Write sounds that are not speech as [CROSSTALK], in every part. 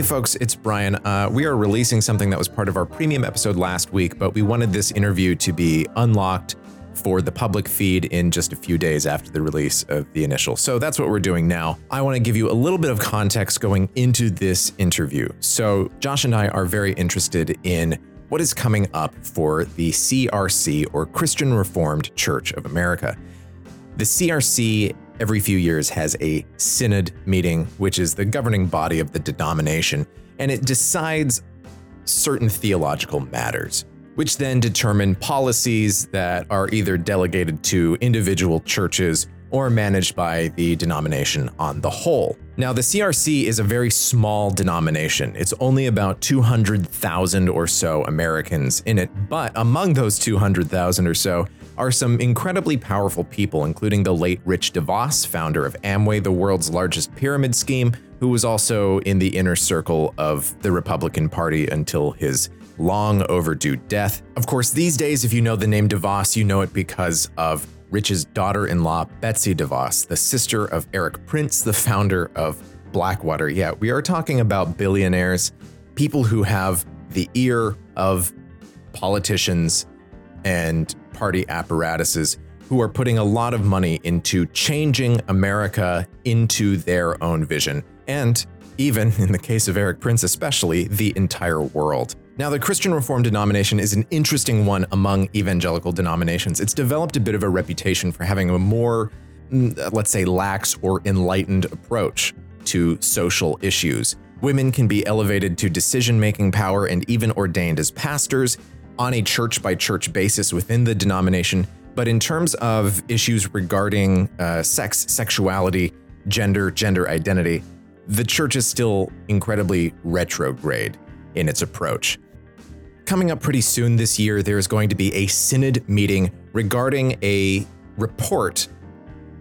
Hey, folks, it's Brian. Uh, we are releasing something that was part of our premium episode last week, but we wanted this interview to be unlocked for the public feed in just a few days after the release of the initial. So that's what we're doing now. I want to give you a little bit of context going into this interview. So, Josh and I are very interested in what is coming up for the CRC, or Christian Reformed Church of America. The CRC every few years has a synod meeting, which is the governing body of the denomination, and it decides certain theological matters which then determine policies that are either delegated to individual churches or managed by the denomination on the whole. Now, the CRC is a very small denomination. It's only about 200,000 or so Americans in it, but among those 200,000 or so are some incredibly powerful people, including the late Rich DeVos, founder of Amway, the world's largest pyramid scheme, who was also in the inner circle of the Republican Party until his long overdue death. Of course, these days, if you know the name DeVos, you know it because of Rich's daughter in law, Betsy DeVos, the sister of Erik Prince, the founder of Blackwater. Yeah, we are talking about billionaires, people who have the ear of politicians and party apparatuses who are putting a lot of money into changing America into their own vision. And even [LAUGHS] in the case of Erik Prince, especially the entire world. Now, the Christian Reformed denomination is an interesting one among evangelical denominations. It's developed a bit of a reputation for having a more, mm, let's say, lax or enlightened approach to social issues. Women can be elevated to decision making power and even ordained as pastors on a church by church basis within the denomination. But in terms of issues regarding uh, sex, sexuality, gender, gender identity, the church is still incredibly retrograde in its approach coming up pretty soon this year, there's going to be a synod meeting regarding a report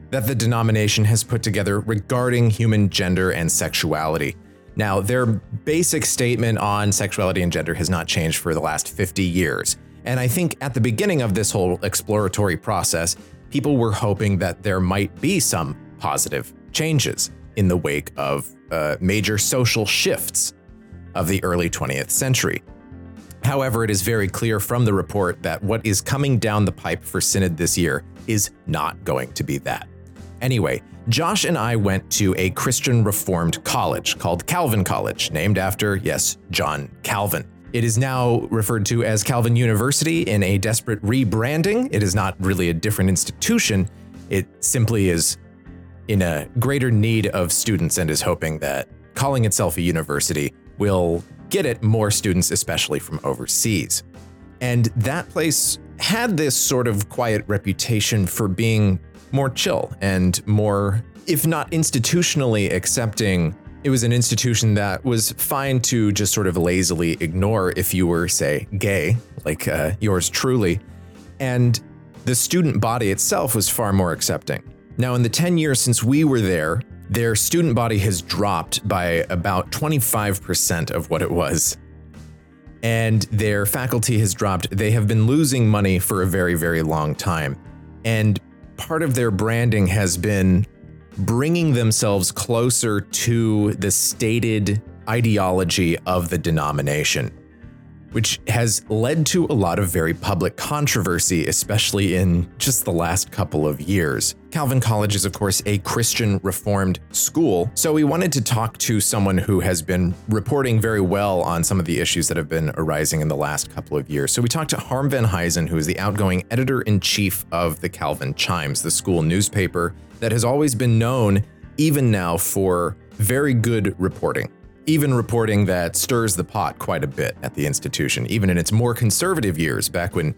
that the denomination has put together regarding human gender and sexuality. Now, their basic statement on sexuality and gender has not changed for the last 50 years. And I think at the beginning of this whole exploratory process, people were hoping that there might be some positive changes in the wake of uh, major social shifts of the early 20th century. However, it is very clear from the report that what is coming down the pipe for Synod this year is not going to be that. Anyway, Josh and I went to a Christian Reformed college called Calvin College, named after, yes, John Calvin. It is now referred to as Calvin University in a desperate rebranding. It is not really a different institution, it simply is in a greater need of students and is hoping that calling itself a university will get it more students, especially from overseas. And that place had this sort of quiet reputation for being more chill and more, if not institutionally accepting. It was an institution that was fine to just sort of lazily ignore if you were, say, gay, like uh, yours truly. And the student body itself was far more accepting. Now, in the 10 years since we were there, their student body has dropped by about 25% of what it was. And their faculty has dropped. They have been losing money for a very, very long time. And part of their branding has been bringing themselves closer to the stated ideology of the denomination which has led to a lot of very public controversy, especially in just the last couple of years. Calvin College is, of course, a Christian Reformed school, so we wanted to talk to someone who has been reporting very well on some of the issues that have been arising in the last couple of years. So we talked to Harm Venhuizen, who is the outgoing editor in chief of the Calvin Chimes, the school newspaper that has always been known, even now, for very good reporting even reporting that stirs the pot quite a bit at the institution, even in its more conservative years, back when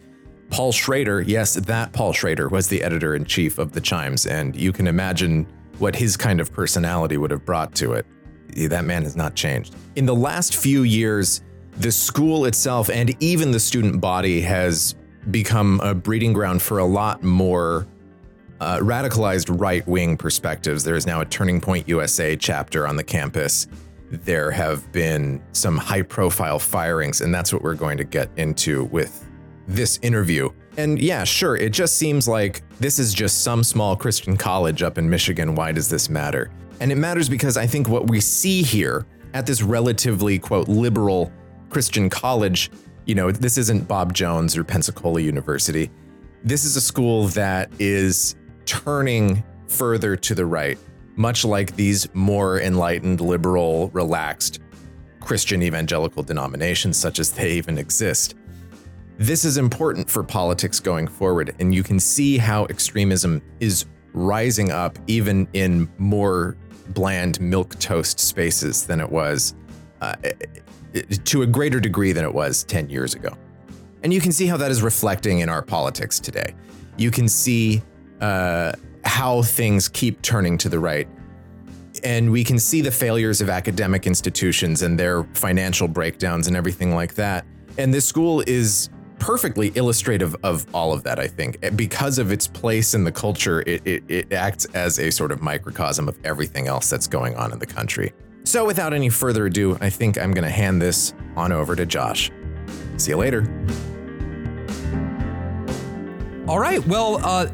Paul Schrader, yes, that Paul Schrader, was the editor in chief of the Chimes, and you can imagine what his kind of personality would have brought to it. That man has not changed. In the last few years, the school itself and even the student body has become a breeding ground for a lot more uh, radicalized right wing perspectives. There is now a Turning Point USA chapter on the campus there have been some high profile firings, and that's what we're going to get into with this interview. And yeah, sure, it just seems like this is just some small Christian college up in Michigan. Why does this matter? And it matters because I think what we see here at this relatively, quote, liberal Christian college, you know, this isn't Bob Jones or Pensacola University. This is a school that is turning further to the right, much like these more enlightened, liberal, relaxed Christian evangelical denominations, such as they even exist. This is important for politics going forward, and you can see how extremism is rising up even in more bland milk toast spaces than it was uh, to a greater degree than it was 10 years ago. And you can see how that is reflecting in our politics today. You can see uh, how things keep turning to the right. And we can see the failures of academic institutions and their financial breakdowns and everything like that. And this school is perfectly illustrative of all of that, I think. Because of its place in the culture, it, it, it acts as a sort of microcosm of everything else that's going on in the country. So, without any further ado, I think I'm going to hand this on over to Josh. See you later. All right. Well, uh,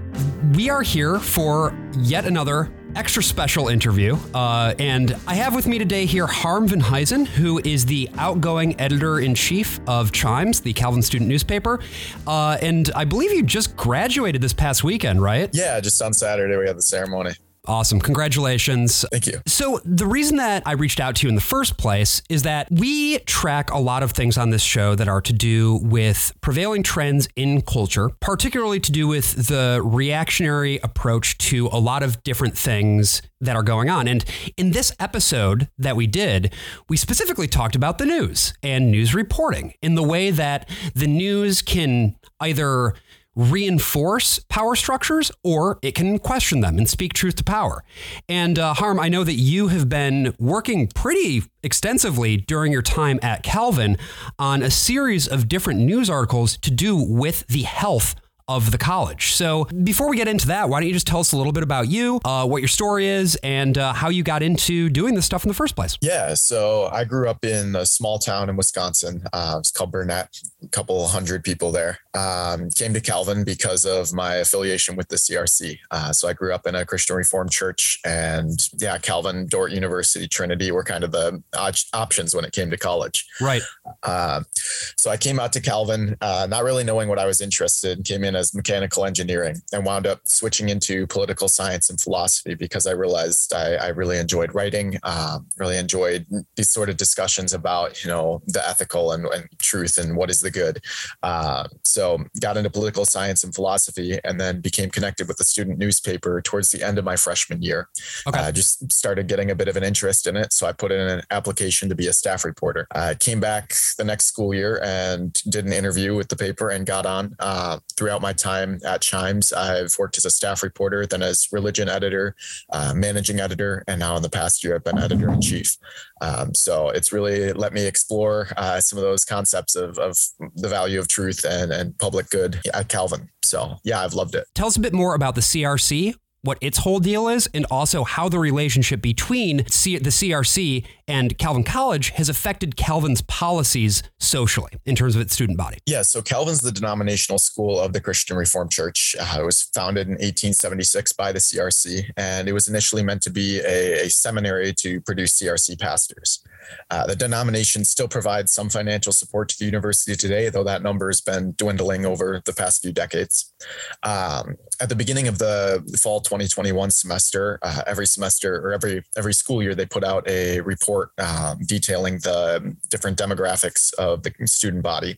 we are here for yet another extra special interview. Uh, and I have with me today here Harm Venhuizen, who is the outgoing editor in chief of Chimes, the Calvin student newspaper. Uh, and I believe you just graduated this past weekend, right? Yeah, just on Saturday we had the ceremony. Awesome. Congratulations. Thank you. So, the reason that I reached out to you in the first place is that we track a lot of things on this show that are to do with prevailing trends in culture, particularly to do with the reactionary approach to a lot of different things that are going on. And in this episode that we did, we specifically talked about the news and news reporting in the way that the news can either reinforce power structures or it can question them and speak truth to power. And uh, Harm, I know that you have been working pretty extensively during your time at Calvin on a series of different news articles to do with the health of the college. So before we get into that, why don't you just tell us a little bit about you, uh, what your story is, and uh, how you got into doing this stuff in the first place? Yeah, so I grew up in a small town in Wisconsin. Uh, it's called Burnett, a couple hundred people there. Um, came to Calvin because of my affiliation with the CRC. Uh, so I grew up in a Christian Reformed church, and yeah, Calvin, Dordt University, Trinity were kind of the options when it came to college. Right. Uh, so I came out to Calvin, uh, not really knowing what I was interested. In, came in as mechanical engineering and wound up switching into political science and philosophy because I realized I, I really enjoyed writing, um, really enjoyed these sort of discussions about, you know, the ethical and, and truth and what is the good. Uh, so got into political science and philosophy and then became connected with the student newspaper towards the end of my freshman year. Okay. Uh, just started getting a bit of an interest in it. So I put in an application to be a staff reporter. I came back the next school year and did an interview with the paper and got on uh, throughout my my time at Chimes, I've worked as a staff reporter, then as religion editor, uh, managing editor, and now in the past year, I've been editor in chief. Um, so it's really let me explore uh, some of those concepts of, of the value of truth and, and public good at Calvin. So yeah, I've loved it. Tell us a bit more about the CRC what its whole deal is, and also how the relationship between C- the CRC and Calvin College has affected Calvin's policies socially in terms of its student body. Yeah, so Calvin's the denominational school of the Christian Reformed Church. Uh, it was founded in 1876 by the CRC, and it was initially meant to be a, a seminary to produce CRC pastors. Uh, the denomination still provides some financial support to the university today, though that number has been dwindling over the past few decades. Um, at the beginning of the fall 2021 semester, uh, every semester or every every school year, they put out a report um, detailing the different demographics of the student body.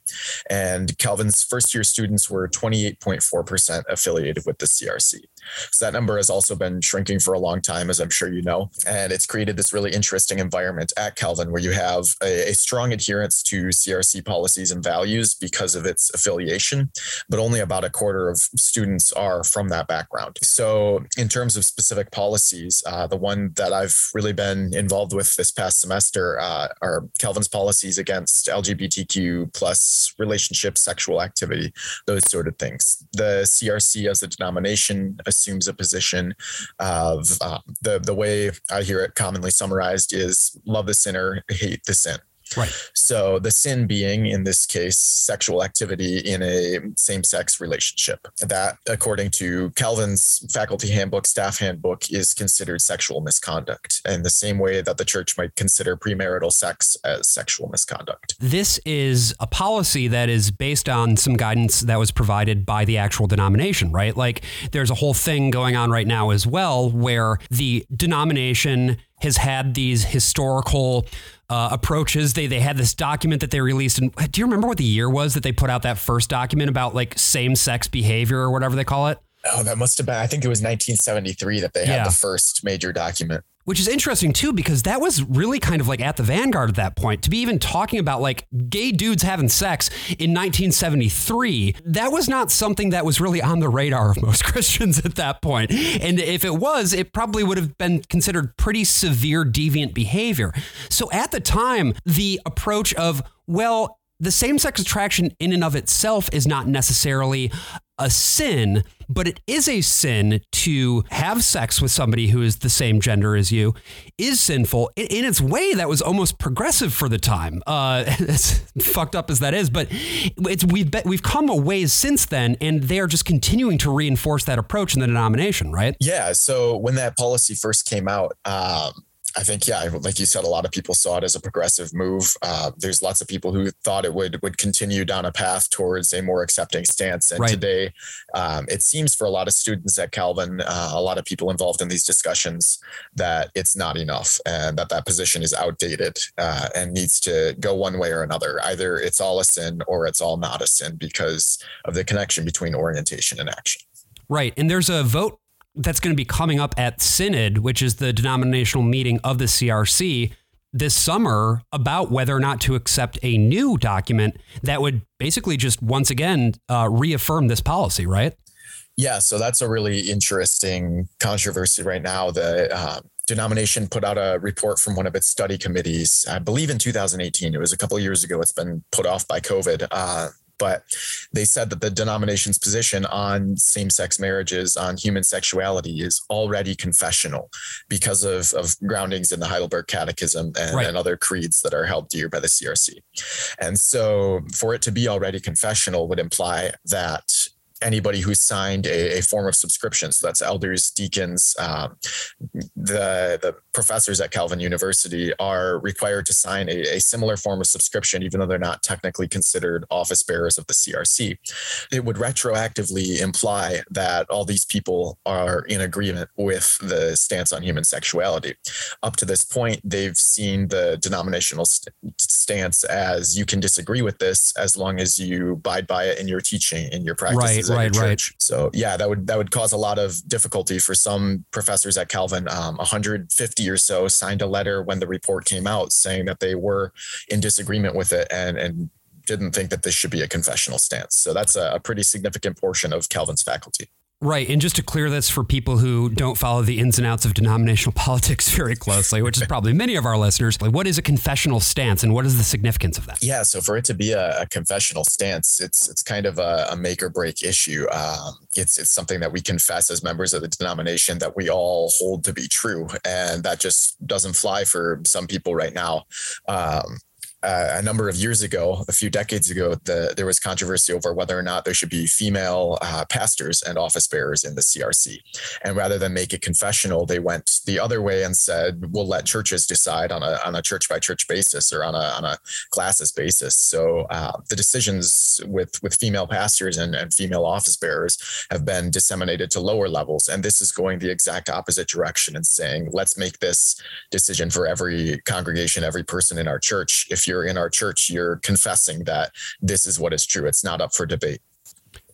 And Calvin's first year students were 28.4% affiliated with the CRC. So that number has also been shrinking for a long time, as I'm sure you know. And it's created this really interesting environment at Calvin where you have a, a strong adherence to CRC policies and values because of its affiliation, but only about a quarter of students are from that background. So, in terms of specific policies, uh, the one that I've really been involved with this past semester uh, are Calvin's policies against LGBTQ plus relationships, sexual activity, those sort of things. The CRC as a denomination assumes a position of uh, the the way I hear it commonly summarized is love the sinner, hate the sin. Right. So the sin being, in this case, sexual activity in a same sex relationship. That, according to Calvin's faculty handbook, staff handbook, is considered sexual misconduct in the same way that the church might consider premarital sex as sexual misconduct. This is a policy that is based on some guidance that was provided by the actual denomination, right? Like there's a whole thing going on right now as well where the denomination has had these historical uh, approaches. They they had this document that they released. And do you remember what the year was that they put out that first document about like same sex behavior or whatever they call it? Oh, that must have been. I think it was 1973 that they had Yeah. the first major document. Which is interesting too, because that was really kind of like at the vanguard at that point. To be even talking about like gay dudes having sex in 1973, that was not something that was really on the radar of most [LAUGHS] Christians at that. And if it was, it probably would have been considered pretty severe deviant behavior. So at the time, the approach of, well, the same sex attraction in and of itself is not necessarily a sin, but it is a sin to have sex with somebody who is the same gender as you, is sinful. In, in its way, that was almost progressive for the time. Uh, [LAUGHS] as fucked up as that is, but it's we've be, we've come a ways since then, and they are just continuing to reinforce that approach in the denomination, right? Yeah. So when that policy first came out, um, I think, yeah, like you said, a lot of people saw it as a progressive move. Uh, there's lots of people who thought it would would continue down a path towards a more accepting stance. And Right. today, um, it seems for a lot of students at Calvin, uh, a lot of people involved in these discussions, that it's not enough and that that position is outdated uh, and needs to go one way or another. Either it's all a sin or it's all not a sin because of the connection between orientation and action. Right. And there's a vote that's going to be coming up at Synod, which is the denominational meeting of the CRC this summer about whether or not to accept a new document that would basically just once again uh, reaffirm this policy, right? Yeah, so that's a really interesting controversy right now. The uh, denomination put out a report from one of its study committees, I believe in 2018. It was a couple years ago. It's been put off by COVID. Uh, but they said that the denomination's position on same sex marriages, on human sexuality, is already confessional because of, of groundings in the Heidelberg Catechism and, Right. and other creeds that are held dear by the CRC. And so for it to be already confessional would imply that anybody who signed a, a form of subscription, so that's elders, deacons, um, the, the professors at Calvin University are required to sign a, a similar form of subscription, even though they're not technically considered office bearers of the CRC. It would retroactively imply that all these people are in agreement with the stance on human sexuality. Up to this point, they've seen the denominational st- stance as you can disagree with this as long as you abide by it in your teaching, in your practices Right, at your right, right. church. So yeah, that would that would cause a lot of difficulty for some professors at Calvin. Um, 150 or so signed a letter when the report came out saying that they were in disagreement with it and and didn't think that this should be a confessional stance. So that's a, a pretty significant portion of Calvin's faculty. Right. And just to clear this for people who don't follow the ins and outs of denominational [LAUGHS] politics very closely, which is probably many of our listeners, like what is a confessional stance and what is the significance of that? Yeah, so for it to be a, a confessional stance, it's it's kind of a, a make or break issue. Um, it's it's something that we confess as members of the denomination that we all hold to be true, and that just doesn't fly for some people right now. Um, uh, a number of years ago, a few decades ago, the, there was controversy over whether or not there should be female uh, pastors and office bearers in the CRC. And rather than make it confessional, they went the other way and said, "We'll let churches decide on a on a church by church basis or on a on a classes basis." So uh, the decisions with with female pastors and, and female office bearers have been disseminated to lower levels, and this is going the exact opposite direction and saying, "Let's make this decision for every congregation, every person in our church. If you're in our church, you're confessing that this is what is true. It's not up for debate."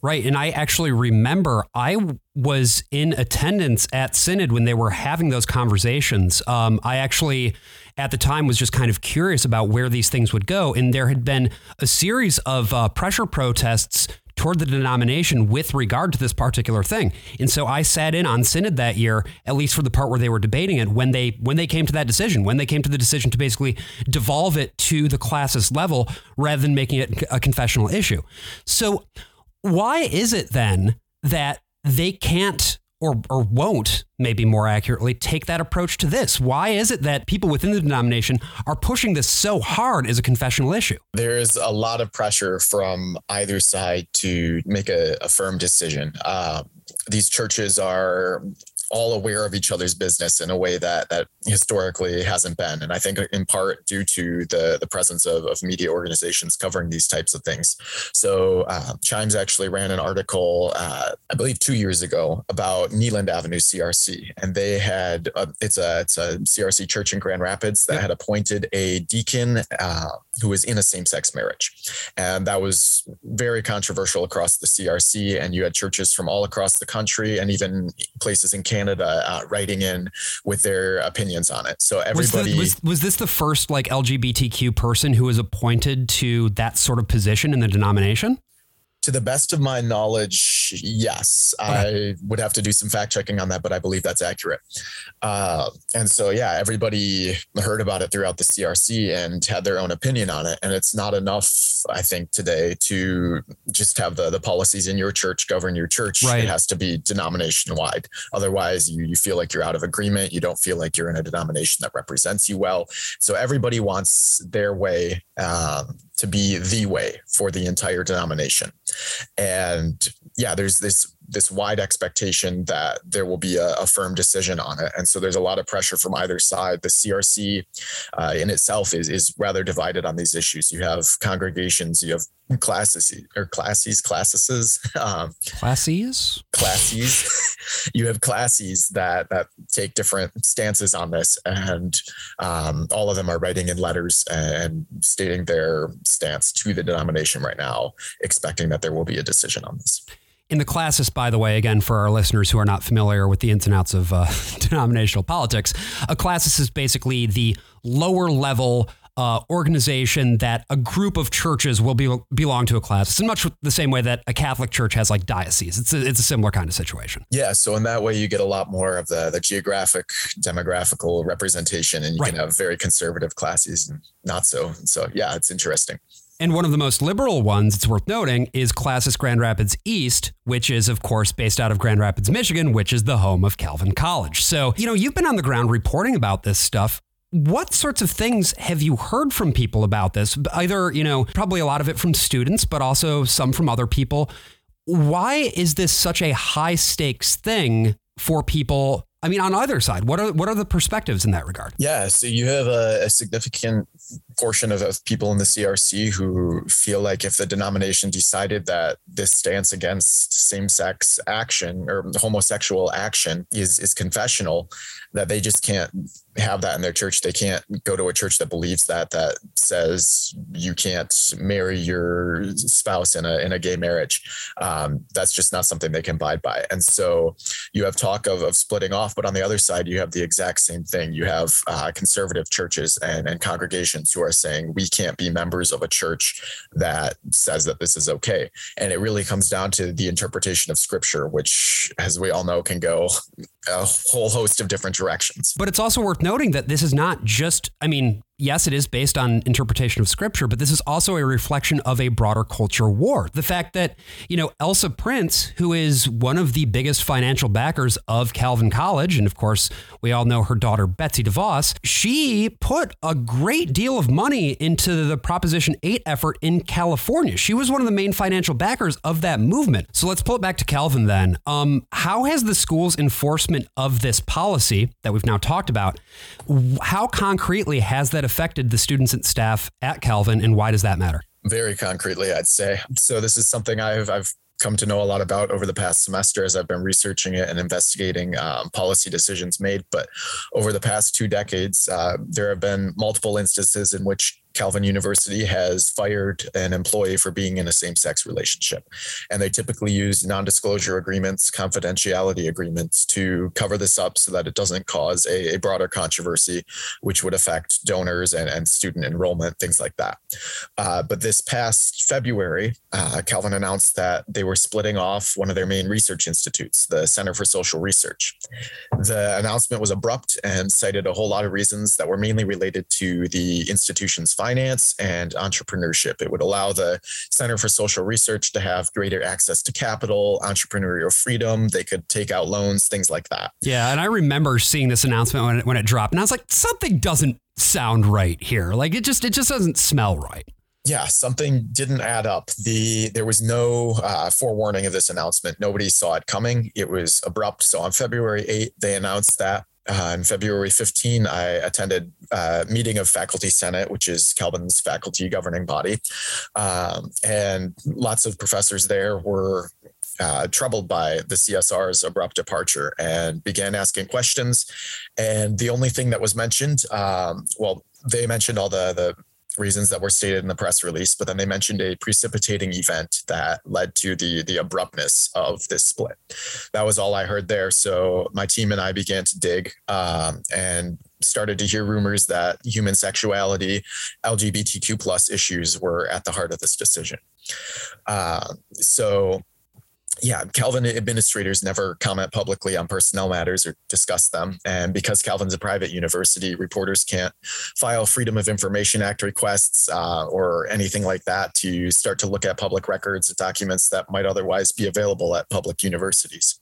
Right. And I actually remember I was in attendance at Synod when they were having those conversations. Um, I actually, at the time, was just kind of curious about where these things would go. And there had been a series of uh, pressure protests toward the denomination with regard to this particular thing. And so I sat in on synod that year, at least for the part where they were debating it, when they when they came to that decision, when they came to the decision to basically devolve it to the classes level rather than making it a confessional issue. So why is it then that they can't or, or won't, maybe more accurately, take that approach to this? Why is it that people within the denomination are pushing this so hard as a confessional issue? There's a lot of pressure from either side to make a, a firm decision. Uh, these churches are all aware of each other's business in a way that that historically hasn't been. And i think in part due to the the presence of, of media organizations covering these types of things. So uh, chimes actually ran an article uh, i believe two years ago about Neland avenue crc and they had a, it's a it's a crc church in grand rapids that had appointed a deacon uh, who was in a same-sex marriage. And that was very controversial across the crc and you had churches from all across the country and even places in canada uh, writing in with their opinions on it. So everybody was, the, was, was this the first like lgbtq person who was appointed to that sort of position in the denomination? To the best of my knowledge, yes. Okay. I would have to do some fact checking on that, but I believe that's accurate. Uh, and so, yeah, everybody heard about it throughout the CRC and had their own opinion on it. And it's not enough, I think, today to just have the, the policies in your church govern your church. Right. It has to be denomination wide. Otherwise, you, you feel like you're out of agreement. You don't feel like you're in a denomination that represents you well. So, everybody wants their way um, to be the way for the entire denomination. And yeah, there's this this wide expectation that there will be a, a, firm decision on it. And so there's a lot of pressure from either side. The CRC uh, in itself is, is rather divided on these issues. You have congregations, you have classes or classes, classes, [LAUGHS] um, classes, classes. you have classes that, that take different stances on this. And um, all of them are writing in letters and stating their stance to the denomination right now, expecting that there will be a decision on this. In the classis, by the way, again, for our listeners who are not familiar with the ins and outs of uh, [LAUGHS] denominational politics, a classis is basically the lower level uh, organization that a group of churches will be, belong to a class. It's in much the same way that a Catholic church has like diocese. It's a, it's a similar kind of situation. Yeah. So in that way, you get a lot more of the, the geographic, demographical representation, and you right. can have very conservative classes and not so. So yeah, it's interesting. And one of the most liberal ones, it's worth noting, is Classis Grand Rapids East, which is, of course, based out of Grand Rapids, Michigan, which is the home of Calvin College. So, you know, you've been on the ground reporting about this stuff. What sorts of things have you heard from people about this? Either, you know, probably a lot of it from students, but also some from other people. Why is this such a high stakes thing for people I mean, on either side, what are what are the perspectives in that regard? Yeah, so you have a, a significant portion of, of, people in the CRC who feel like if the denomination decided that this stance against same-sex action or homosexual action is is confessional, that they just can't have that in their church. They can't go to a church that believes that that says you can't marry your spouse in a in a gay marriage. Um, that's just not something they can abide by. And so you have talk of, of splitting off, but on the other side, you have the exact same thing. You have uh, conservative churches and, and congregations who are saying we can't be members of a church that says that this is okay. And it really comes down to the interpretation of scripture, which, as we all know, can go a whole host of different directions. But it's also worth noting that this is not just, I mean, yes, it is based on interpretation of scripture, but this is also a reflection of a broader culture war. The fact that, you know, Elsa Prince, who is one of the biggest financial backers of Calvin College, and of course, we all know her daughter, Betsy DeVos, she put a great deal of money into the Proposition 8 effort in California. She was one of the main financial backers of that movement. So let's pull it back to Calvin then. Um, how has the school's enforcement of this policy that we've now talked about, how concretely has that affected the students and staff at Calvin, and why does that matter? Very concretely, I'd say. So this is something I've I've come to know a lot about over the past semester as I've been researching it and investigating um, policy decisions made. But over the past two decades, uh, there have been multiple instances in which Calvin University has fired an employee for being in a same sex relationship. And they typically use non disclosure agreements, confidentiality agreements to cover this up so that it doesn't cause a, a broader controversy, which would affect donors and, and student enrollment, things like that. Uh, but this past February, uh, Calvin announced that they were splitting off one of their main research institutes, the Center for Social Research. The announcement was abrupt and cited a whole lot of reasons that were mainly related to the institution's finance and entrepreneurship. It would allow the Center for Social Research to have greater access to capital, entrepreneurial freedom. They could take out loans, things like that. Yeah. And I remember seeing this announcement when it, when it dropped, and I was like, something doesn't sound right here. Like it just it just doesn't smell right yeah, something didn't add up. The there was no uh, forewarning of this announcement. Nobody saw it coming. It was abrupt. So on February 8th, they announced that. Uh, on February 15, I attended a uh, meeting of Faculty Senate, which is Calvin's faculty governing body, um, and lots of professors there were uh, troubled by the CSR's abrupt departure and began asking questions. And the only thing that was mentioned, um, well, they mentioned all the the reasons that were stated in the press release, but then they mentioned a precipitating event that led to the the abruptness of this split. That was all I heard there. So my team and I began to dig um, and started to hear rumors that human sexuality, LGBTQ plus issues were at the heart of this decision. Uh, so yeah, Calvin administrators never comment publicly on personnel matters or discuss them. And because Calvin's a private university, reporters can't file Freedom of Information Act requests uh, or anything like that to start to look at public records or documents that might otherwise be available at public universities.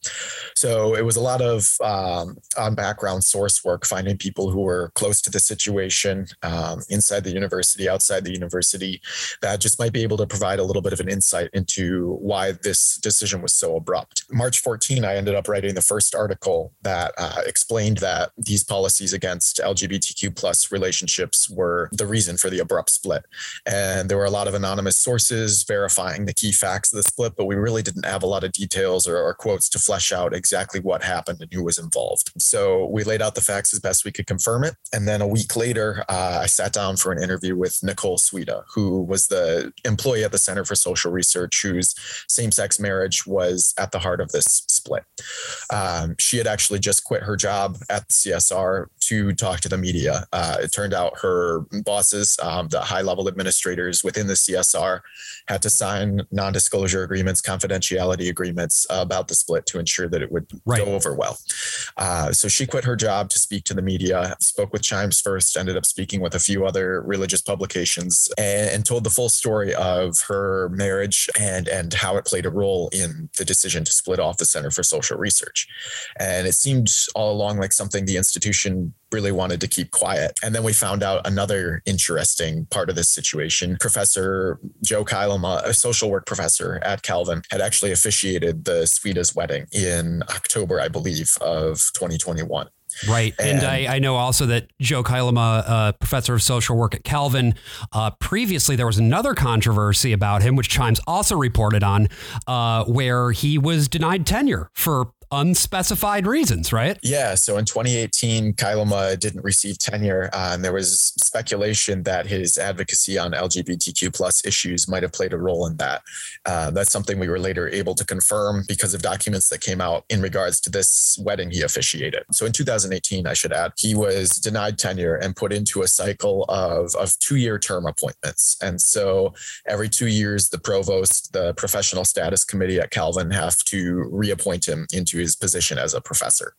So it was a lot of um, on background source work, finding people who were close to the situation um, inside the university, outside the university, that just might be able to provide a little bit of an insight into why this decision was so abrupt. March 14, I ended up writing the first article that uh, explained that these policies against LGBTQ plus relationships were the reason for the abrupt split. And there were a lot of anonymous sources verifying the key facts of the split, but we really didn't have a lot of details or, or quotes to flesh out exactly what happened and who was involved. So we laid out the facts as best we could confirm it. And then a week later, uh, I sat down for an interview with Nicole Sweda, who was the employee at the Center for Social Research, whose same sex marriage was at the heart of this split. Um, she had actually just quit her job at the CSR to talk to the media. Uh, it turned out her bosses, um, the high level administrators within the CSR, had to sign non disclosure agreements, confidentiality agreements about the split to ensure that it would right. go over well. Uh, so she quit her job to speak to the media, spoke with Chimes first, ended up speaking with a few other religious publications, and, and told the full story of her marriage and, and how it played a role in the decision to split off the Center for Social Research. And it seemed all along like something the institution really wanted to keep quiet. And then we found out another interesting part of this situation. Professor Joe Kuilema, a social work professor at Calvin, had actually officiated the Sweda's wedding in October, I believe, of 2021. Right. And, and I, I, know also that Joe Kuilema, uh, professor of social work at Calvin, uh, previously there was another controversy about him, which Chimes also reported on, uh, where he was denied tenure for unspecified reasons, right? Yeah. So in 2018, Kuilema didn't receive tenure, uh, and there was speculation that his advocacy on LGBTQ plus issues might have played a role in that. Uh, that's something we were later able to confirm because of documents that came out in regards to this wedding he officiated. So in 2018, I should add, he was denied tenure and put into a cycle of, of two-year term appointments. And so every two years, the provost, the professional status committee at Calvin have to reappoint him into his position as a professor.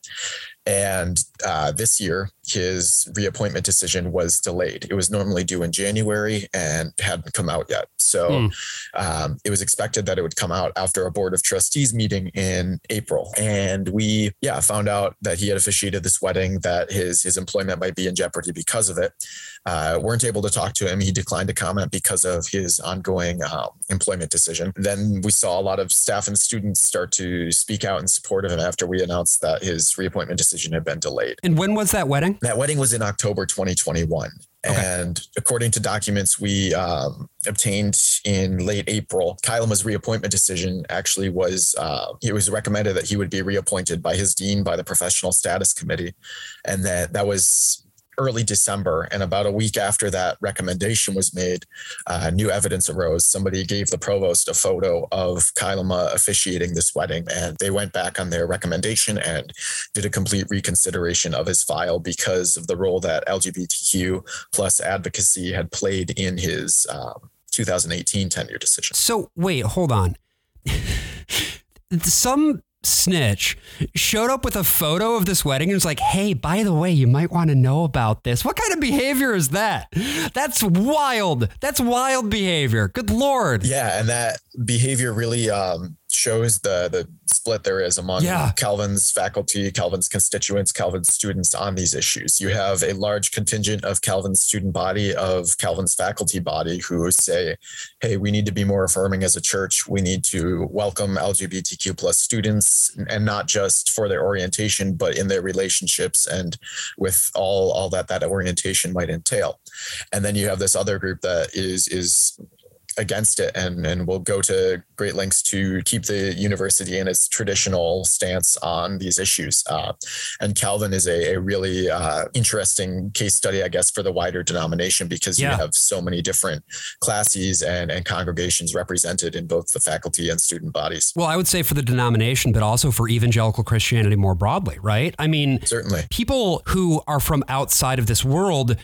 And uh, this year, his reappointment decision was delayed. It was normally due in January and hadn't come out yet. So mm. um, it was expected that it would come out after a board of trustees meeting in April. And we, yeah, found out that he had officiated this wedding, that his his employment might be in jeopardy because of it. Uh, weren't able to talk to him. He declined to comment because of his ongoing uh, employment decision. Then we saw a lot of staff and students start to speak out in support of him after we announced that his reappointment decision had been delayed. And when was that wedding? That wedding was in October 2021. Okay. And according to documents we um, obtained in late April, Kuilema's reappointment decision actually was uh, it was recommended that he would be reappointed by his dean by the professional status committee, and that that was early December. And about a week after that recommendation was made, uh, new evidence arose. Somebody gave the provost a photo of Kuilema officiating this wedding, and they went back on their recommendation and did a complete reconsideration of his file because of the role that LGBTQ plus advocacy had played in his um, 2018 tenure decision. So, wait, hold on. [LAUGHS] Some snitch showed up with a photo of this wedding and was like, hey, by the way, you might want to know about this. What kind of behavior is that? That's wild. That's wild behavior. Good Lord. Yeah. And that behavior really um, shows the the split there is among Yeah. Calvin's faculty, Calvin's constituents, Calvin's students on these issues. You have a large contingent of Calvin's student body, of Calvin's faculty body, who say, "Hey, we need to be more affirming as a church. We need to welcome LGBTQ plus students, and not just for their orientation, but in their relationships and with all all that that orientation might entail." And then you have this other group that is is against it and and will go to great lengths to keep the university in its traditional stance on these issues. Uh, and Calvin is a, a really uh, interesting case study, I guess, for the wider denomination because Yeah. you have so many different classes and, and congregations represented in both the faculty and student bodies. Well, I would say for the denomination, but also for evangelical Christianity more broadly, right? I mean, Certainly. people who are from outside of this world,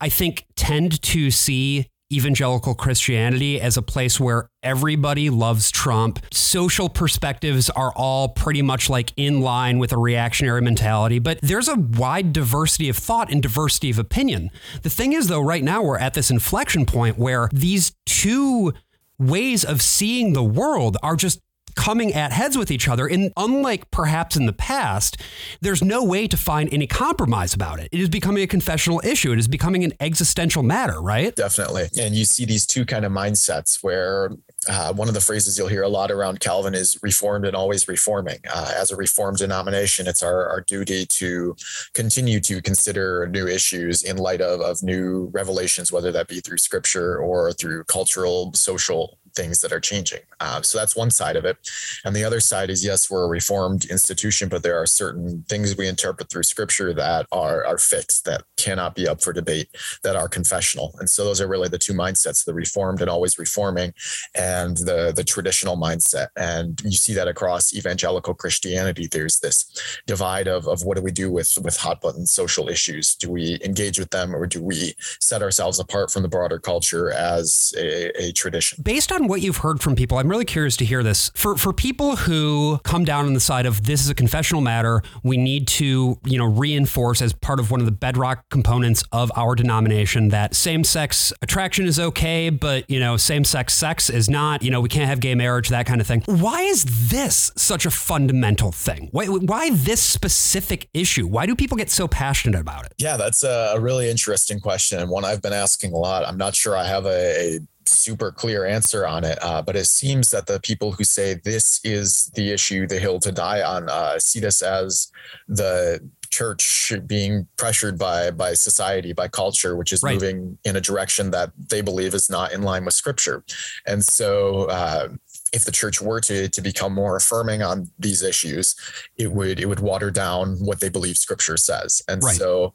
I think, tend to see evangelical Christianity as a place where everybody loves Trump. Social perspectives are all pretty much like in line with a reactionary mentality, but there's a wide diversity of thought and diversity of opinion. The thing is, though, right now we're at this inflection point where these two ways of seeing the world are just coming at heads with each other. And unlike perhaps in the past, there's no way to find any compromise about it. It is becoming a confessional issue. It is becoming an existential matter, right? Definitely. And you see these two kind of mindsets where uh, one of the phrases you'll hear a lot around Calvin is reformed and always reforming. Uh, as a reformed denomination, it's our, our duty to continue to consider new issues in light of, of new revelations, whether that be through scripture or through cultural, social things that are changing. Uh, so that's one side of it. And the other side is yes, we're a reformed institution, but there are certain things we interpret through scripture that are, are fixed, that cannot be up for debate, that are confessional. And so those are really the two mindsets, the reformed and always reforming and the, the traditional mindset. And you see that across evangelical Christianity. There's this divide of, of what do we do with, with hot button social issues? Do we engage with them or do we set ourselves apart from the broader culture as a, a tradition? Based on what you've heard from people, I'm really curious to hear this. For for people who come down on the side of this is a confessional matter, we need to, you know, reinforce as part of one of the bedrock components of our denomination that same-sex attraction is okay, but, you know, same-sex sex is not, you know, we can't have gay marriage, that kind of thing. Why is this such a fundamental thing? Why why this specific issue? Why do people get so passionate about it? Yeah, that's a, a really interesting question and one I've been asking a lot. I'm not sure I have a, a super clear answer on it, uh, but it seems that the people who say this is the issue, the hill to die on, uh, see this as the church being pressured by by society by culture which is Right. moving in a direction that they believe is not in line with scripture and so uh, if the church were to to become more affirming on these issues it would it would water down what they believe scripture says and Right. so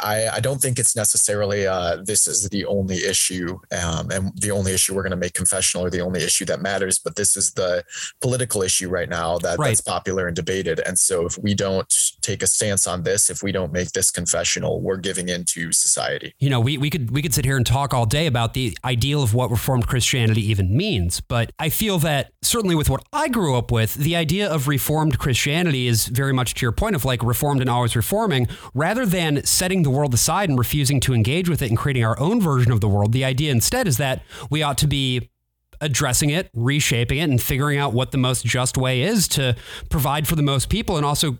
I, I don't think it's necessarily uh, this is the only issue um, and the only issue we're going to make confessional or the only issue that matters, but this is the political issue right now that, Right. that's popular and debated. And so if we don't take a stance on this, if we don't make this confessional, we're giving in to society. you know, we, we could we could sit here and talk all day about the ideal of what Reformed Christianity even means, but I feel that certainly with what I grew up with, the idea of Reformed Christianity is very much to your point of like Reformed and always reforming, rather than setting the world aside and refusing to engage with it and creating our own version of the world. The idea instead is that we ought to be addressing it, reshaping it, and figuring out what the most just way is to provide for the most people and also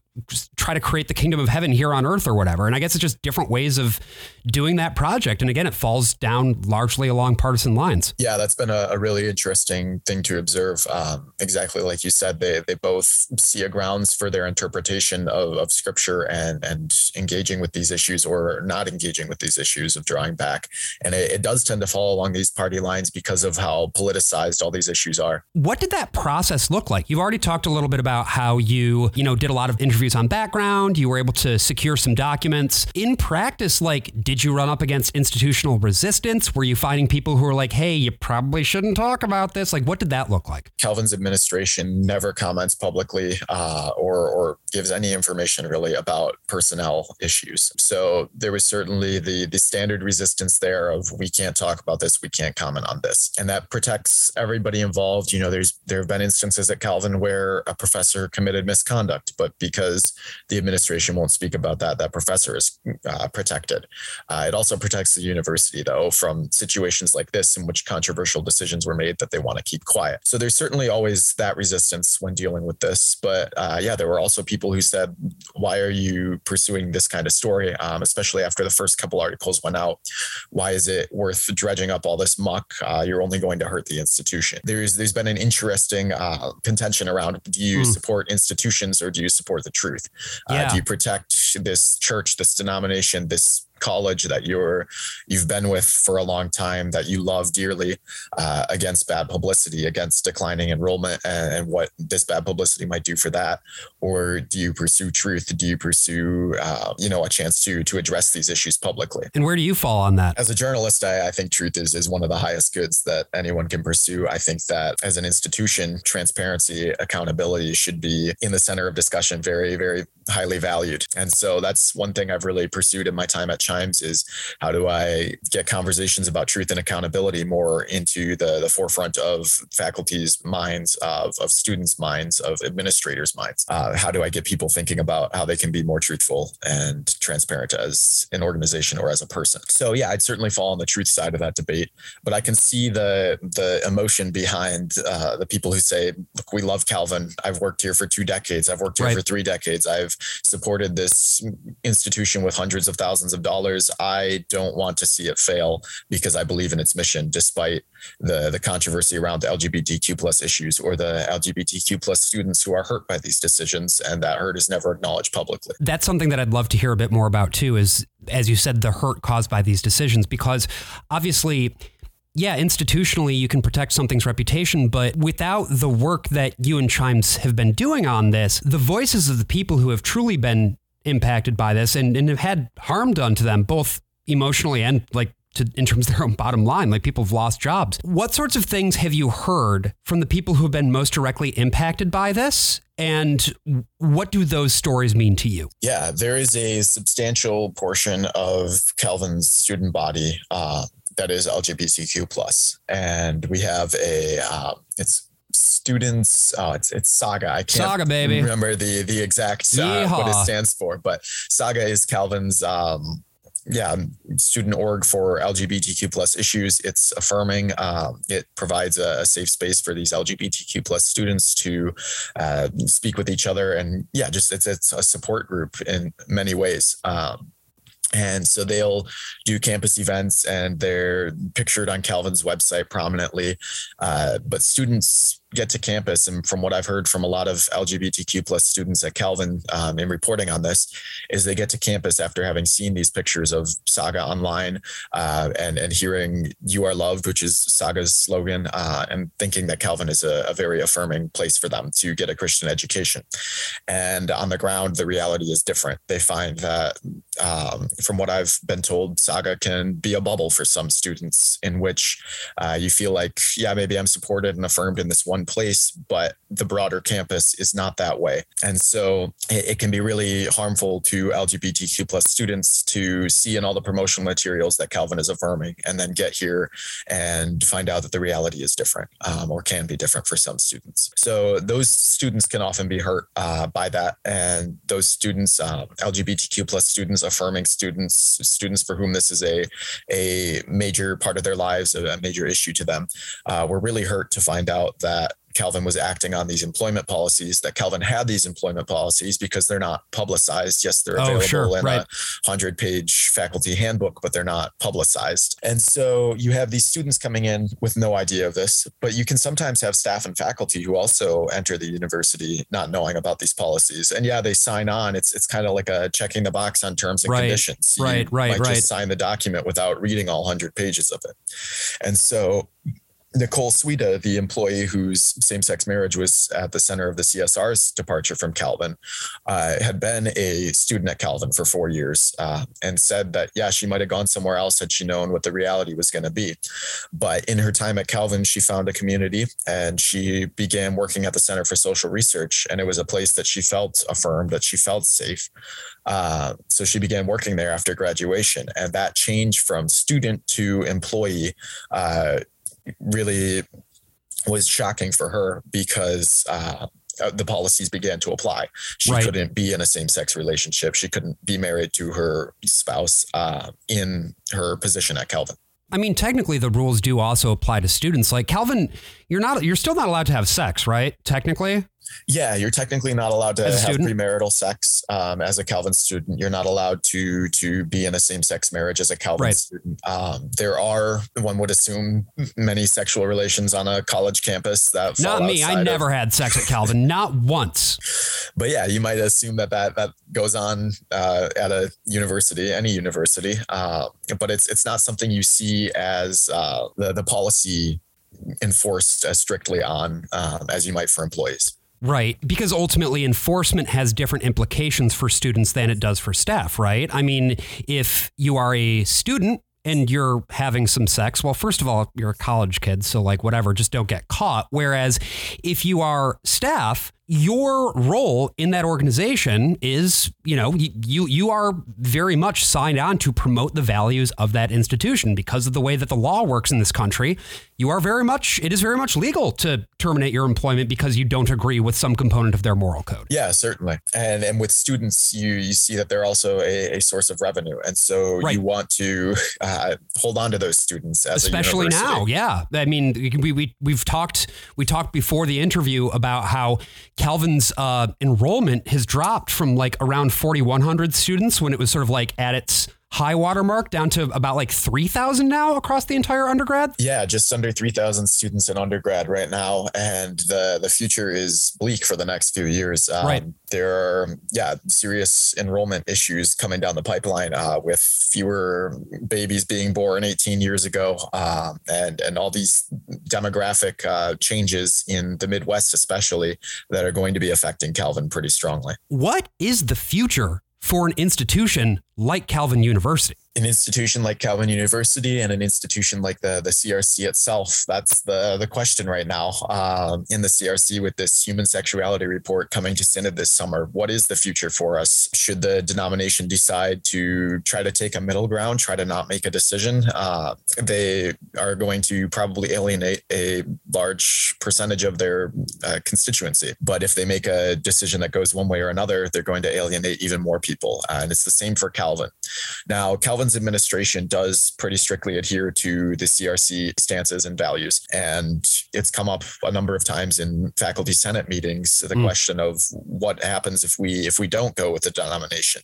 try to create the kingdom of heaven here on earth or whatever. And I guess it's just different ways of doing that project. And again, it falls down largely along partisan lines. Yeah, that's been a, a really interesting thing to observe. Um, exactly like you said, they they both see a grounds for their interpretation of, of scripture and and engaging with these issues or not engaging with these issues of drawing back. And it, it does tend to fall along these party lines because of how politicized all these issues are. What did that process look like? You've already talked a little bit about how you, you know, did a lot of interviews interviews on background. You were able to secure some documents. In practice, like, did you run up against institutional resistance? Were you finding people who were like, hey, you probably shouldn't talk about this? Like, what did that look like? Calvin's administration never comments publicly uh, or, or gives any information really about personnel issues. So there was certainly the, the standard resistance there of we can't talk about this, we can't comment on this. And that protects everybody involved. You know, there's there have been instances at Calvin where a professor committed misconduct, but because the administration won't speak about that, that professor is uh, protected. Uh, it also protects the university, though, from situations like this in which controversial decisions were made that they want to keep quiet. So there's certainly always that resistance when dealing with this. But uh, yeah, there were also people who said, "Why are you pursuing this kind of story?" Um, especially after the first couple articles went out. Why is it worth dredging up all this muck? Uh, you're only going to hurt the institution. There's there's been an interesting uh, contention around: Do you mm. support institutions or do you support the truth? Uh, yeah. do you protect this church, this denomination, this college that you're you've been with for a long time that you love dearly uh, against bad publicity against declining enrollment and, and, what this bad publicity might do for that? Or do you pursue truth? Do you pursue uh, you know a chance to to address these issues publicly? And where do you fall on that? As a journalist I, I think truth is is one of the highest goods that anyone can pursue. I think that as an institution transparency accountability should be in the center of discussion very very highly valued. And so that's one thing I've really pursued in my time at Chimes is how do I get conversations about truth and accountability more into the, the forefront of faculty's minds, of, of students' minds, of administrators' minds? Uh, how do I get people thinking about how they can be more truthful and transparent as an organization or as a person? So yeah, I'd certainly fall on the truth side of that debate, but I can see the the emotion behind uh, the people who say, "Look, we love Calvin. I've worked here for two decades. I've worked here right. for three decades. I've supported this institution with hundreds of thousands of dollars." Dollars. I don't want to see it fail because I believe in its mission, despite the the controversy around the LGBTQ plus issues or the LGBTQ plus students who are hurt by these decisions, and that hurt is never acknowledged publicly. That's something that I'd love to hear a bit more about too. Is as you said, the hurt caused by these decisions, because obviously yeah, institutionally, you can protect something's reputation, but without the work that you and Chimes have been doing on this, the voices of the people who have truly been impacted by this and, and have had harm done to them, both emotionally and like to, in terms of their own [LAUGHS] bottom line, like people have lost jobs. What sorts of things have you heard from the people who have been most directly impacted by this? And what do those stories mean to you? Yeah, there is a substantial portion of Calvin's student body uh, that is LGBTQ plus, and we have a uh, it's students. Oh, it's it's Saga. I can't Saga, baby. remember the the exact uh, what it stands for, but Saga is Calvin's. Um, yeah, student org for LGBTQ plus issues. It's affirming. Um, it provides a, a, safe space for these LGBTQ plus students to uh, speak with each other, and yeah, just it's it's a support group in many ways. Um, and so they'll do campus events and they're pictured on Calvin's website prominently. Uh, but students get to campus, and from what I've heard from a lot of LGBTQ plus students at Calvin um, in reporting on this, is they get to campus after having seen these pictures of Saga online uh, and and hearing "You Are Loved," which is Saga's slogan, uh, and thinking that Calvin is a, a, very affirming place for them to get a Christian education. And on the ground, the reality is different. They find that, um, from what I've been told, Saga can be a bubble for some students in which uh, you feel like, yeah, maybe I'm supported and affirmed in this one place, but the broader campus is not that way. And so it, it, can be really harmful to LGBTQ plus students to see in all the promotional materials that Calvin is affirming and then get here and find out that the reality is different um, or can be different for some students. So those students can often be hurt uh, by that. And those students, uh, LGBTQ plus students, affirming students, students for whom this is a, a major part of their lives, a, major issue to them, uh, were really hurt to find out that Calvin was acting on these employment policies, that Calvin had these employment policies because they're not publicized. Yes, they're oh, available sure, in right. a hundred page faculty handbook, but they're not publicized. And so you have these students coming in with no idea of this, but you can sometimes have staff and faculty who also enter the university not knowing about these policies. And yeah, they sign on. It's it's kind of like a checking the box on terms and right, conditions. Right, you right, might right. Just sign the document without reading all hundred pages of it. And so Nicole Sweda, the employee whose same sex marriage was at the center of the CSR's departure from Calvin, uh, had been a student at Calvin for four years uh, and said that, yeah, she might have gone somewhere else had she known what the reality was going to be. But in her time at Calvin, she found a community and she began working at the Center for Social Research. And it was a place that she felt affirmed, that she felt safe. Uh, so she began working there after graduation. And that change from student to employee uh, really was shocking for her because uh, the policies began to apply. She right. couldn't be in a same sex relationship. She couldn't be married to her spouse uh, in her position at Calvin. I mean, technically, the rules do also apply to students. Like Calvin, you're not, you're still not allowed to have sex, right? Technically. Yeah, you're technically not allowed to have student? premarital sex um, as a Calvin student. You're not allowed to to be in a same sex marriage as a Calvin right. student. Um, there are, one would assume, many sexual relations on a college campus that not me. I never of, had sex at Calvin, [LAUGHS] not once. But yeah, you might assume that that that goes on uh, at a university, any university. Uh, but it's it's not something you see as uh, the the policy enforced as strictly on um, as you might for employees. Right, because ultimately enforcement has different implications for students than it does for staff, right? I mean, if you are a student and you're having some sex, well, first of all, you're a college kid, so like whatever, just don't get caught. Whereas if you are staff, your role in that organization is, you know, you you are very much signed on to promote the values of that institution because of the way that the law works in this country. You are very much it is very much legal to terminate your employment because you don't agree with some component of their moral code. Yeah, certainly. And and with students, you you see that they're also a, a source of revenue, and so right. you want to uh, hold on to those students, especially now. Yeah, I mean, we we we've talked we talked before the interview about how Calvin's uh, enrollment has dropped from like around 4,100 students when it was sort of like at its high water mark down to about like 3,000 now across the entire undergrad? Yeah, just under 3,000 students in undergrad right now. And the, the future is bleak for the next few years. Um, right. There are, yeah, serious enrollment issues coming down the pipeline uh, with fewer babies being born 18 years ago um, and, and all these demographic uh, changes in the Midwest, especially, that are going to be affecting Calvin pretty strongly. What is the future for an institution like Calvin University an institution like Calvin University and an institution like the the CRC itself? That's the the question right now um, in the CRC with this human sexuality report coming to synod this summer. What is the future for us? Should the denomination decide to try to take a middle ground, try to not make a decision? Uh, they are going to probably alienate a large percentage of their uh, constituency. But if they make a decision that goes one way or another, they're going to alienate even more people. Uh, and it's the same for Calvin. Now, Calvin Administration does pretty strictly adhere to the CRC stances and values. And it's come up a number of times in faculty senate meetings, the mm. question of what happens if we if we don't go with the denomination.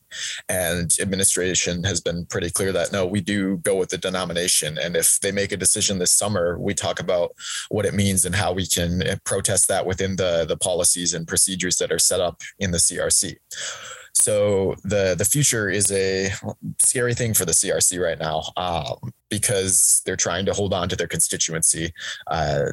And administration has been pretty clear that no, we do go with the denomination. And if they make a decision this summer, we talk about what it means and how we can protest that within the, the policies and procedures that are set up in the CRC. So the the future is a scary thing for the CRC right now um, because they're trying to hold on to their constituency. Uh,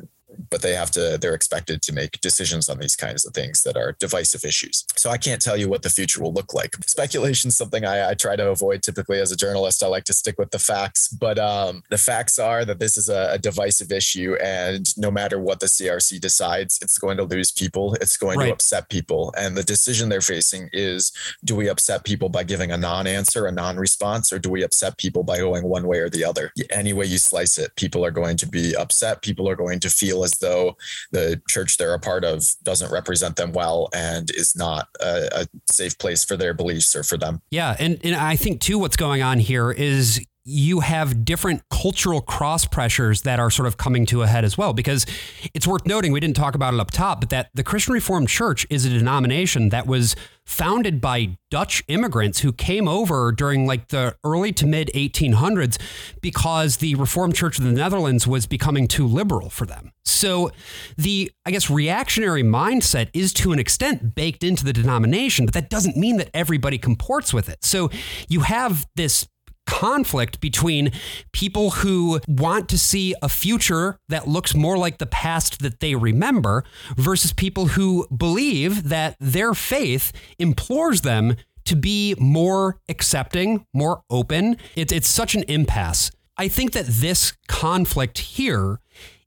but they have to they're expected to make decisions on these kinds of things that are divisive issues. So i can't tell you what the future will look like. Speculation is something I, I, try to avoid typically as a journalist. I like to stick with the facts but um, the facts are that this is a, a, divisive issue and no matter what the crc decides it's going to lose people it's going right. to upset people and the decision they're facing is do we upset people by giving a non-answer a non-response or do we upset people by going one way or the other? Any way you slice it people are going to be upset people are going to feel as though the church they're a part of doesn't represent them well and is not a, a safe place for their beliefs or for them. Yeah. And, and I think, too, what's going on here is you have different cultural cross pressures that are sort of coming to a head as well. Because it's worth noting, we didn't talk about it up top, but that the Christian Reformed Church is a denomination that was founded by Dutch immigrants who came over during like the early to mid 1800s because the Reformed Church of the Netherlands was becoming too liberal for them. So the, I guess, reactionary mindset is to an extent baked into the denomination, but that doesn't mean that everybody comports with it. So you have this conflict between people who want to see a future that looks more like the past that they remember versus people who believe that their faith implores them to be more accepting, more open. It's, it's such an impasse. I think that this conflict here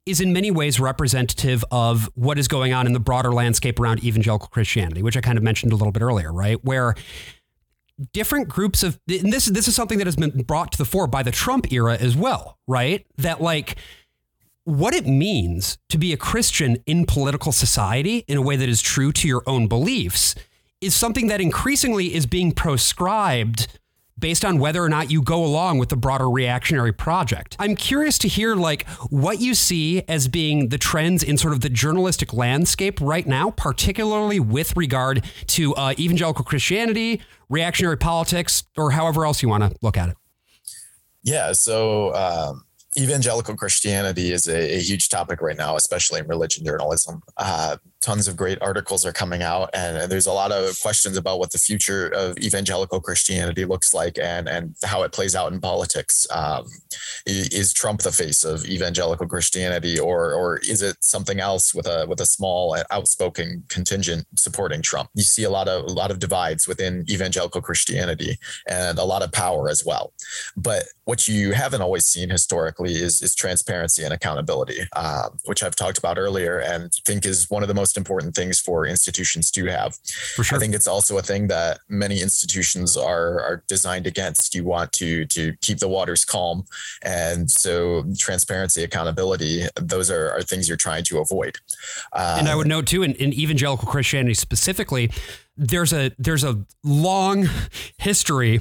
is in many ways representative of what is going on in the broader landscape around evangelical Christianity, which I kind of mentioned a little bit earlier, right? Where different groups of and this this is something that has been brought to the fore by the Trump era as well, right? That like what it means to be a Christian in political society in a way that is true to your own beliefs is something that increasingly is being proscribed based on whether or not you go along with the broader reactionary project. I'm curious to hear like what you see as being the trends in sort of the journalistic landscape right now, particularly with regard to uh, evangelical Christianity, reactionary politics, or however else you want to look at it. Yeah. So, um, evangelical Christianity is a, a, huge topic right now, especially in religion journalism. Uh, tons of great articles are coming out and there's a lot of questions about what the future of evangelical christianity looks like and and how it plays out in politics. Um, is trump the face of evangelical christianity or or is it something else with a with a small outspoken contingent supporting trump? You see a lot of a lot of divides within evangelical christianity and a lot of power as well. But what you haven't always seen historically is is transparency and accountability um, which i've talked about earlier and think is one of the most most important things for institutions to have. For sure. I think it's also a thing that many institutions are are designed against. You want to to keep the waters calm, and so transparency, accountability, those are, are things you're trying to avoid. Um, and I would note too, in, in evangelical Christianity specifically, there's a there's a long history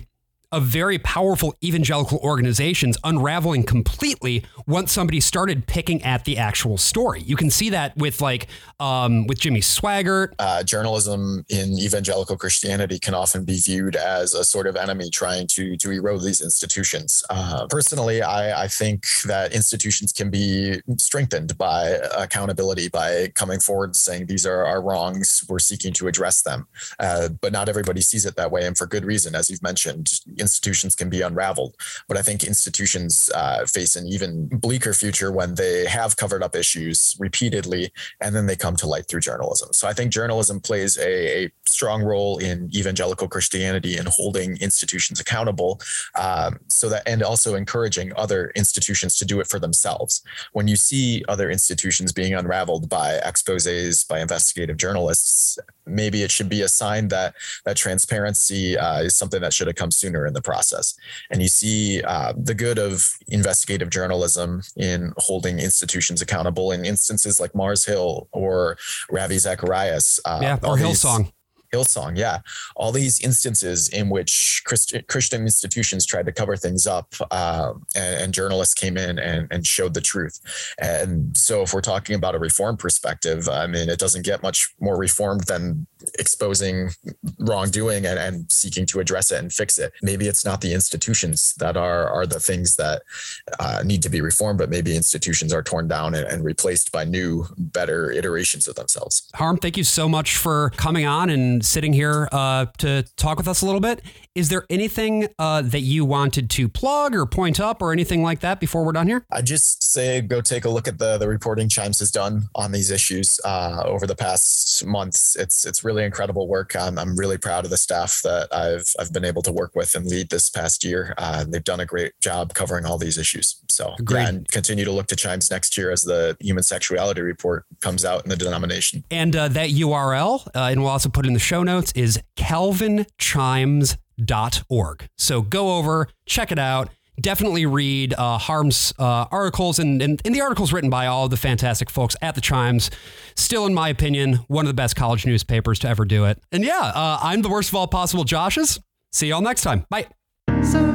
of very powerful evangelical organizations unraveling completely once somebody started picking at the actual story. You can see that with like um, with Jimmy Swaggart. Uh, journalism in evangelical Christianity can often be viewed as a sort of enemy trying to to erode these institutions. Uh, personally, I, I think that institutions can be strengthened by accountability by coming forward and saying these are our wrongs. We're seeking to address them, uh, but not everybody sees it that way, and for good reason, as you've mentioned institutions can be unraveled. But I think institutions uh, face an even bleaker future when they have covered up issues repeatedly and then they come to light through journalism. So I think journalism plays a, a strong role in evangelical Christianity and holding institutions accountable. Um, so that, and also encouraging other institutions to do it for themselves. When you see other institutions being unraveled by exposes, by investigative journalists, maybe it should be a sign that that transparency uh, is something that should have come sooner in the process. And you see uh, the good of investigative journalism in holding institutions accountable in instances like Mars Hill or Ravi Zacharias. Uh, yeah, or Hillsong. Hillsong, yeah. All these instances in which Christ- Christian institutions tried to cover things up um, and, and, journalists came in and, and, showed the truth. And so, if we're talking about a reform perspective, I mean, it doesn't get much more reformed than exposing wrongdoing and, and seeking to address it and fix it. Maybe it's not the institutions that are, are the things that uh, need to be reformed, but maybe institutions are torn down and, and replaced by new, better iterations of themselves. Harm, thank you so much for coming on and sitting here uh, to talk with us a little bit. Is there anything uh, that you wanted to plug or point up or anything like that before we're done here? I just say go take a look at the the reporting Chimes has done on these issues uh, over the past months. It's it's really incredible work. I'm, I'm really proud of the staff that I've I've been able to work with and lead this past year. Uh, they've done a great job covering all these issues. So Agreed. yeah, and continue to look to Chimes next year as the human sexuality report comes out in the denomination. And uh, that URL, uh, and we'll also put in the show notes, is calvinchimes.org. So go over, check it out. Definitely read uh, Harm's uh, articles and, and, and the articles written by all of the fantastic folks at the Chimes. Still, in my opinion, one of the best college newspapers to ever do it. And yeah, uh, I'm the worst of all possible Joshes. See y'all next time. Bye. So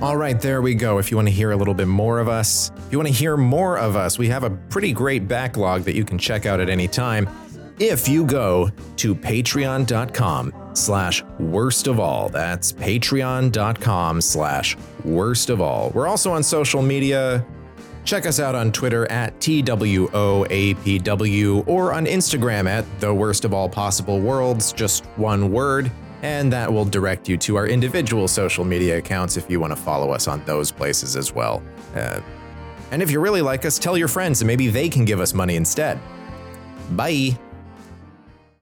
all right, there we go. If you want to hear a little bit more of us, if you want to hear more of us, we have a pretty great backlog that you can check out at any time if you go to patreon.com slash worst of all. That's patreon.com slash worst of all. We're also on social media. Check us out on Twitter at TWOAPW or on Instagram at the worst of all possible worlds, just one word. And that will direct you to our individual social media accounts if you want to follow us on those places as well. Uh, and if you really like us, tell your friends and maybe they can give us money instead. Bye.